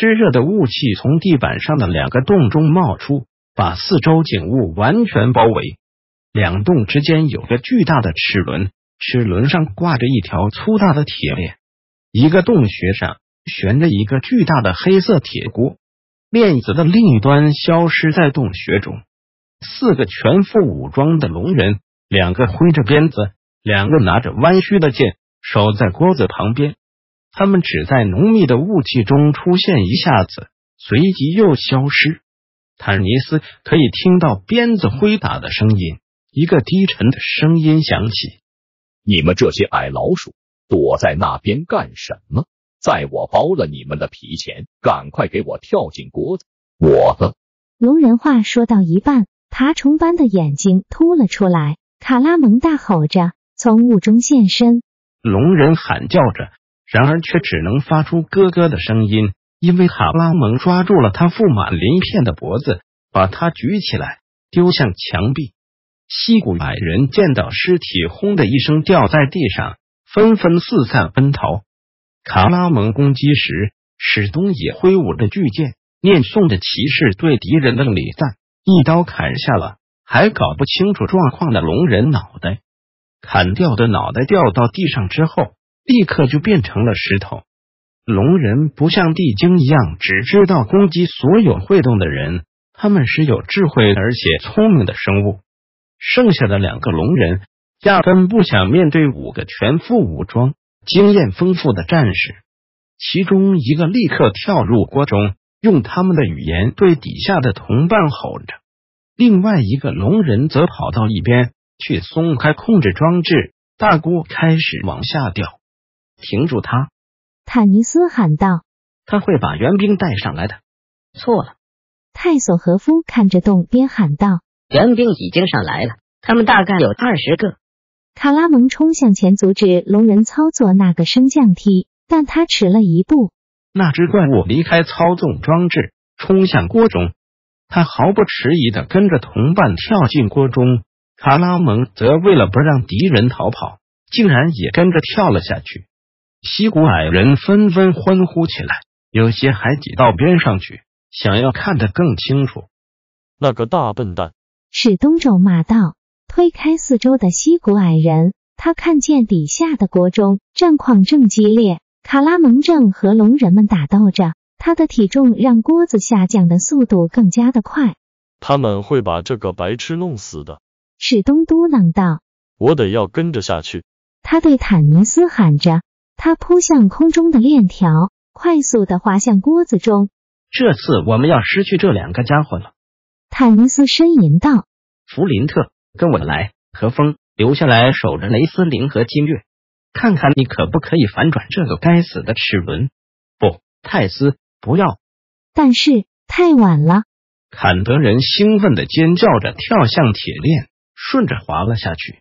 湿热的雾气从地板上的两个洞中冒出，把四周景物完全包围。两洞之间有个巨大的齿轮，齿轮上挂着一条粗大的铁链。一个洞穴上悬着一个巨大的黑色铁锅，链子的另一端消失在洞穴中。四个全副武装的龙人，两个挥着鞭子，两个拿着弯曲的剑，守在锅子旁边。他们只在浓密的雾气中出现一下子，随即又消失。坦尼斯可以听到鞭子挥打的声音，一个低沉的声音响起：“你们这些矮老鼠，躲在那边干什么？在我剥了你们的皮前，赶快给我跳进锅子！我的龙人话说到一半，爬虫般的眼睛凸了出来。卡拉蒙大吼着从雾中现身，龙人喊叫着。然而却只能发出咯咯的声音，因为卡拉蒙抓住了他覆满鳞片的脖子，把他举起来丢向墙壁。西谷矮人见到尸体，轰的一声掉在地上，纷纷四散奔逃。卡拉蒙攻击时，史东也挥舞着巨剑，念诵着骑士对敌人的礼赞，一刀砍下了还搞不清楚状况的龙人脑袋。砍掉的脑袋掉到地上之后。立刻就变成了石头。龙人不像地精一样只知道攻击所有会动的人，他们是有智慧而且聪明的生物。剩下的两个龙人压根不想面对五个全副武装、经验丰富的战士。其中一个立刻跳入锅中，用他们的语言对底下的同伴吼着；另外一个龙人则跑到一边去松开控制装置，大锅开始往下掉。停住他！坦尼斯喊道：“他会把援兵带上来的。”错了！泰索和夫看着洞边喊道：“援兵已经上来了，他们大概有二十个。”卡拉蒙冲向前阻止龙人操作那个升降梯，但他迟了一步。那只怪物离开操纵装置，冲向锅中。他毫不迟疑的跟着同伴跳进锅中。卡拉蒙则为了不让敌人逃跑，竟然也跟着跳了下去。溪谷矮人纷纷欢呼起来，有些还挤到边上去，想要看得更清楚。那个大笨蛋！史东咒骂道，推开四周的西谷矮人，他看见底下的国中战况正激烈，卡拉蒙正和龙人们打斗着，他的体重让锅子下降的速度更加的快。他们会把这个白痴弄死的，史东嘟囔道。我得要跟着下去。他对坦尼斯喊着。他扑向空中的链条，快速的滑向锅子中。这次我们要失去这两个家伙了，坦尼斯呻吟道。弗林特，跟我来，何风留下来守着雷斯林和金月，看看你可不可以反转这个该死的齿轮。不，泰斯，不要！但是太晚了。坎德人兴奋的尖叫着，跳向铁链，顺着滑了下去。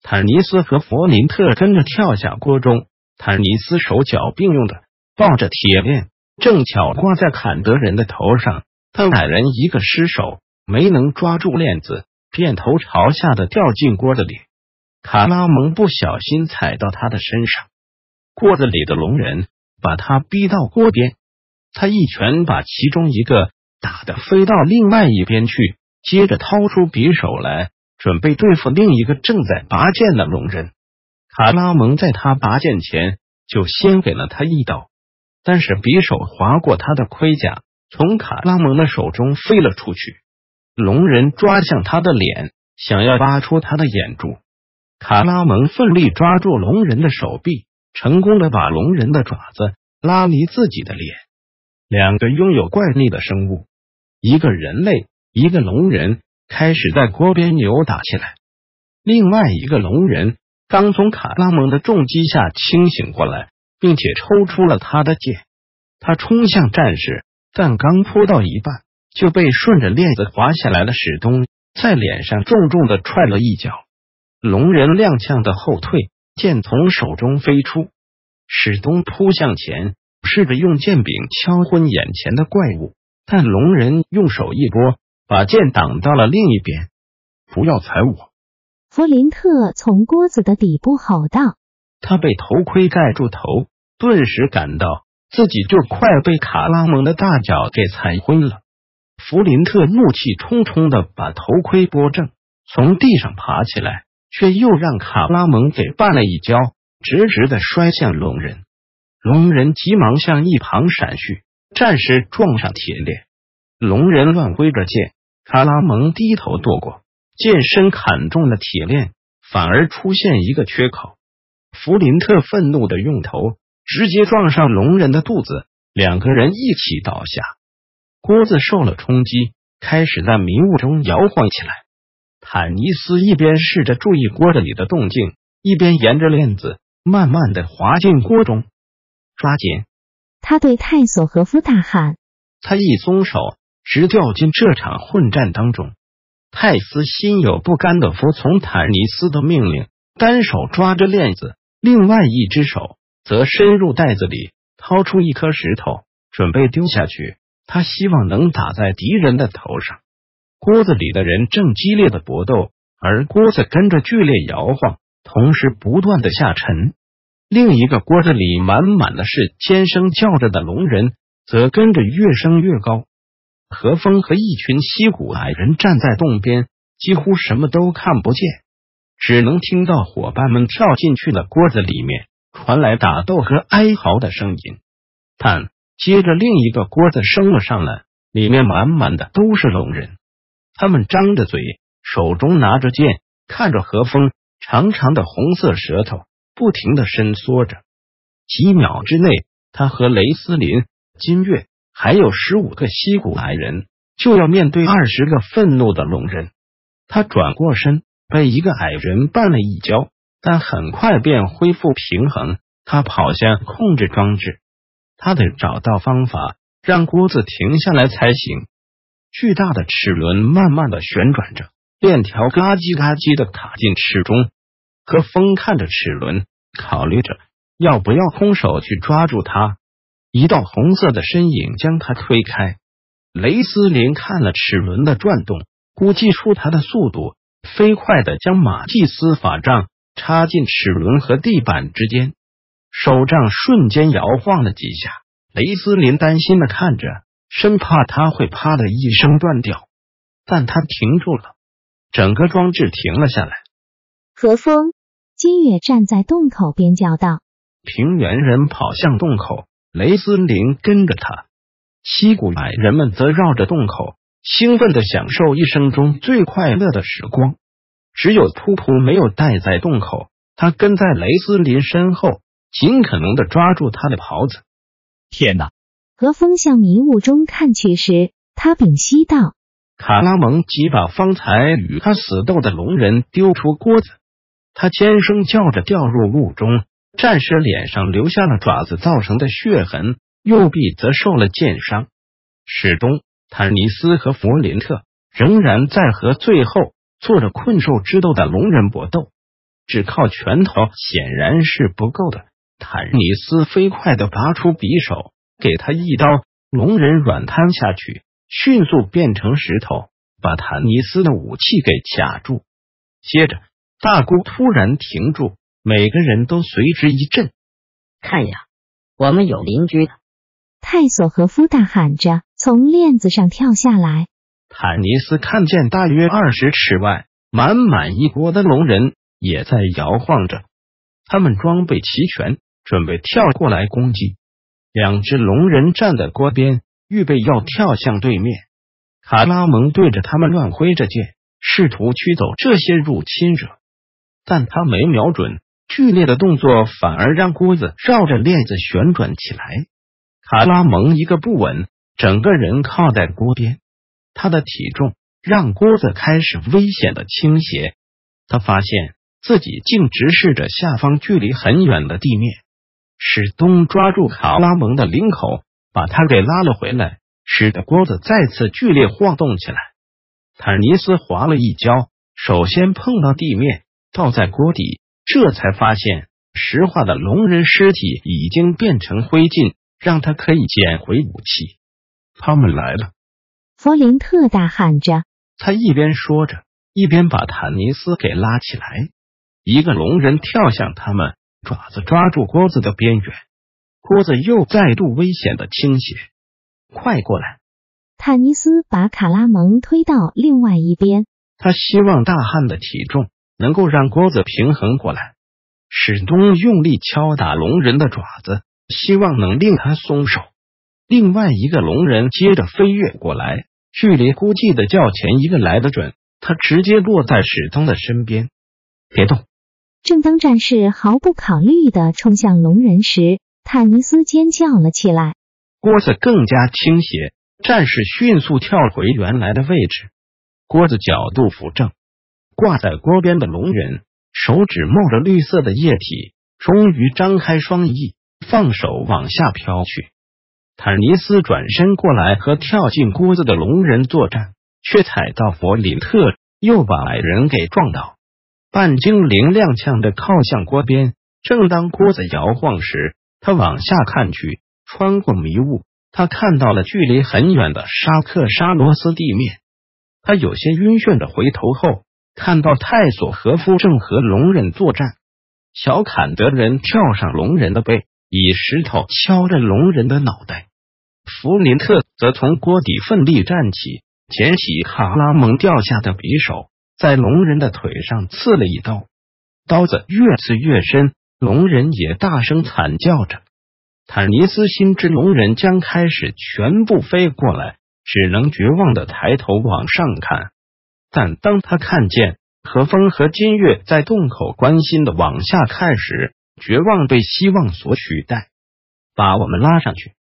坦尼斯和弗林特跟着跳下锅中。坦尼斯手脚并用的抱着铁链，正巧挂在坎德人的头上。但矮人一个失手，没能抓住链子，便头朝下的掉进锅子里。卡拉蒙不小心踩到他的身上，锅子里的龙人把他逼到锅边，他一拳把其中一个打得飞到另外一边去，接着掏出匕首来，准备对付另一个正在拔剑的龙人。卡拉蒙在他拔剑前就先给了他一刀，但是匕首划过他的盔甲，从卡拉蒙的手中飞了出去。龙人抓向他的脸，想要挖出他的眼珠。卡拉蒙奋力抓住龙人的手臂，成功的把龙人的爪子拉离自己的脸。两个拥有怪力的生物，一个人类，一个龙人，开始在锅边扭打起来。另外一个龙人。刚从卡拉蒙的重击下清醒过来，并且抽出了他的剑。他冲向战士，但刚扑到一半，就被顺着链子滑下来的史东在脸上重重的踹了一脚。龙人踉跄的后退，剑从手中飞出。史东扑向前，试着用剑柄敲昏眼前的怪物，但龙人用手一拨，把剑挡到了另一边。不要踩我！弗林特从锅子的底部吼道。他被头盔盖住头，顿时感到自己就快被卡拉蒙的大脚给踩昏了。弗林特怒气冲冲的把头盔拨正，从地上爬起来，却又让卡拉蒙给绊了一跤，直直的摔向龙人。龙人急忙向一旁闪去，暂时撞上铁链。龙人乱挥着剑，卡拉蒙低头躲过。剑身砍中了铁链，反而出现一个缺口。弗林特愤怒的用头直接撞上龙人的肚子，两个人一起倒下。锅子受了冲击，开始在迷雾中摇晃起来。坦尼斯一边试着注意锅子里的动静，一边沿着链子慢慢的滑进锅中。抓紧！他对泰索和夫大喊。他一松手，直掉进这场混战当中。泰斯心有不甘的服从坦尼斯的命令，单手抓着链子，另外一只手则伸入袋子里，掏出一颗石头，准备丢下去。他希望能打在敌人的头上。锅子里的人正激烈的搏斗，而锅子跟着剧烈摇晃，同时不断的下沉。另一个锅子里满满的是尖声叫着的龙人，则跟着越升越高。何风和一群西谷矮人站在洞边，几乎什么都看不见，只能听到伙伴们跳进去的锅子里面传来打斗和哀嚎的声音。但接着另一个锅子升了上来，里面满满的都是龙人，他们张着嘴，手中拿着剑，看着何风长长的红色舌头不停的伸缩着。几秒之内，他和雷斯林、金月。还有十五个西古矮人就要面对二十个愤怒的龙人。他转过身，被一个矮人绊了一跤，但很快便恢复平衡。他跑向控制装置，他得找到方法让锅子停下来才行。巨大的齿轮慢慢的旋转着，链条嘎叽嘎叽的卡进齿中。和风看着齿轮，考虑着要不要空手去抓住它。一道红色的身影将他推开。雷斯林看了齿轮的转动，估计出他的速度，飞快的将马蒂斯法杖插进齿轮和地板之间，手杖瞬间摇晃了几下。雷斯林担心的看着，生怕他会啪的一声断掉，但他停住了，整个装置停了下来。何风，金月站在洞口边叫道：“平原人跑向洞口。”雷斯林跟着他，七古矮人们则绕着洞口，兴奋的享受一生中最快乐的时光。只有噗噗没有待在洞口，他跟在雷斯林身后，尽可能的抓住他的袍子。天哪！何风向迷雾中看去时，他屏息道：“卡拉蒙即把方才与他死斗的龙人丢出锅子，他尖声叫着掉入雾中。”战士脸上留下了爪子造成的血痕，右臂则受了剑伤。史东、坦尼斯和弗林特仍然在和最后做着困兽之斗的龙人搏斗，只靠拳头显然是不够的。坦尼斯飞快的拔出匕首，给他一刀，龙人软瘫下去，迅速变成石头，把坦尼斯的武器给卡住。接着，大姑突然停住。每个人都随之一震。看呀，我们有邻居了！泰索和夫大喊着，从链子上跳下来。坦尼斯看见大约二十尺外，满满一锅的龙人也在摇晃着，他们装备齐全，准备跳过来攻击。两只龙人站在锅边，预备要跳向对面。卡拉蒙对着他们乱挥着剑，试图驱走这些入侵者，但他没瞄准。剧烈的动作反而让锅子绕着链子旋转起来。卡拉蒙一个不稳，整个人靠在锅边，他的体重让锅子开始危险的倾斜。他发现自己竟直视着下方距离很远的地面。史东抓住卡拉蒙的领口，把他给拉了回来，使得锅子再次剧烈晃动起来。坦尼斯滑了一跤，首先碰到地面，倒在锅底，这才发现石化的龙人尸体已经变成灰烬，让他可以捡回武器。他们来了！弗林特大喊着，他一边说着，一边把坦尼斯给拉起来。一个龙人跳向他们，爪子抓住锅子的边缘，锅子又再度危险的倾斜。快过来！坦尼斯把卡拉蒙推到另外一边。他希望大汉的体重能够让锅子平衡过来。史东用力敲打龙人的爪子，希望能令他松手。另外一个龙人接着飞跃过来，距离估计的较前一个来得准。他直接落在史东的身边。别动！正当战士毫不考虑的冲向龙人时，坦尼斯尖叫了起来。锅子更加倾斜。战士迅速跳回原来的位置，锅子角度扶正，挂在锅边的龙人手指冒着绿色的液体，终于张开双翼，放手往下飘去。坦尼斯转身过来和跳进锅子的龙人作战，却踩到弗林特，又把矮人给撞倒。半精灵踉跄的靠向锅边，正当锅子摇晃时，他往下看去，穿过迷雾。他看到了距离很远的沙克沙罗斯地面，他有些晕眩的回头后，看到泰索和夫正和龙人作战。小坎德人跳上龙人的背，以石头敲着龙人的脑袋。弗林特则从锅底奋力站起，捡起卡拉蒙掉下的匕首，在龙人的腿上刺了一刀，刀子越刺越深，龙人也大声惨叫着。坦尼斯心知龙人将开始全部飞过来，只能绝望的抬头往上看。但当他看见何风和金月在洞口关心的往下看时，绝望被希望所取代。把我们拉上去！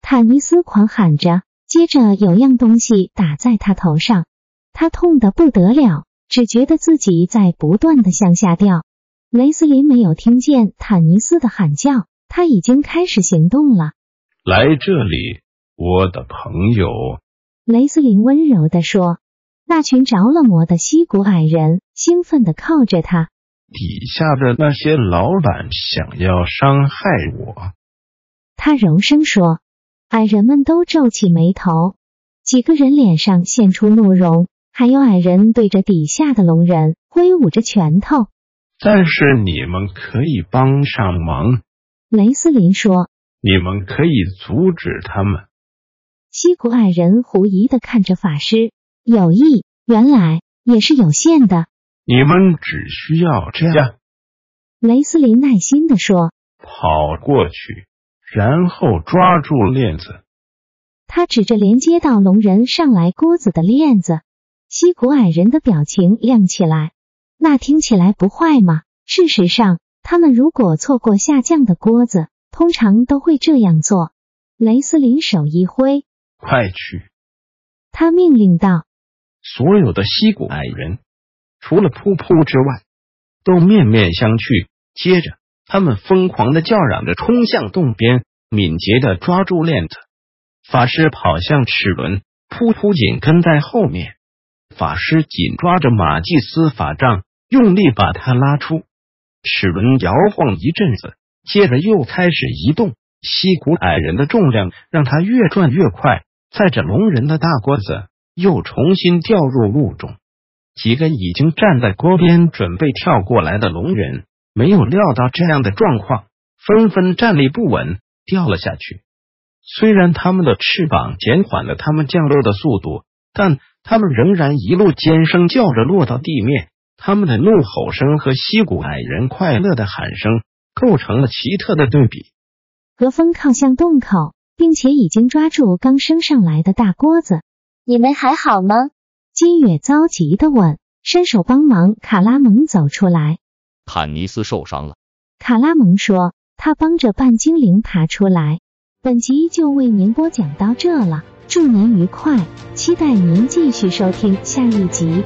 坦尼斯狂喊着，接着有样东西打在他头上，他痛得不得了，只觉得自己在不断的向下掉。雷斯林没有听见坦尼斯的喊叫。他已经开始行动了。来这里，我的朋友。雷斯林温柔的说。那群着了魔的西谷矮人兴奋的靠着他。底下的那些老板想要伤害我。他柔声说。矮人们都皱起眉头，几个人脸上现出怒容，还有矮人对着底下的龙人挥舞着拳头。但是你们可以帮上忙。雷斯林说：“你们可以阻止他们。”西谷矮人狐疑的看着法师，友谊原来也是有限的。你们只需要这样。雷斯林耐心的说：“跑过去，然后抓住链子。”他指着连接到龙人上来锅子的链子。西古矮人的表情亮起来。那听起来不坏嘛？事实上。他们如果错过下降的锅子，通常都会这样做。雷斯林手一挥，快去！他命令道。所有的西古矮人，除了噗噗之外，都面面相觑。接着，他们疯狂的叫嚷着冲向洞边，敏捷的抓住链子。法师跑向齿轮，噗噗紧跟在后面。法师紧抓着马祭司法杖，用力把他拉出。齿轮摇晃一阵子，接着又开始移动。西古矮人的重量让他越转越快，载着龙人的大锅子又重新掉入雾中。几个已经站在锅边准备跳过来的龙人没有料到这样的状况，纷纷站立不稳，掉了下去。虽然他们的翅膀减缓了他们降落的速度，但他们仍然一路尖声叫着落到地面。他们的怒吼声和西谷矮人快乐的喊声构成了奇特的对比。何风靠向洞口，并且已经抓住刚升上来的大锅子。你们还好吗？金月着急的问。伸手帮忙，卡拉蒙走出来。坦尼斯受伤了。卡拉蒙说，他帮着半精灵爬出来。本集就为您播讲到这了，祝您愉快，期待您继续收听下一集。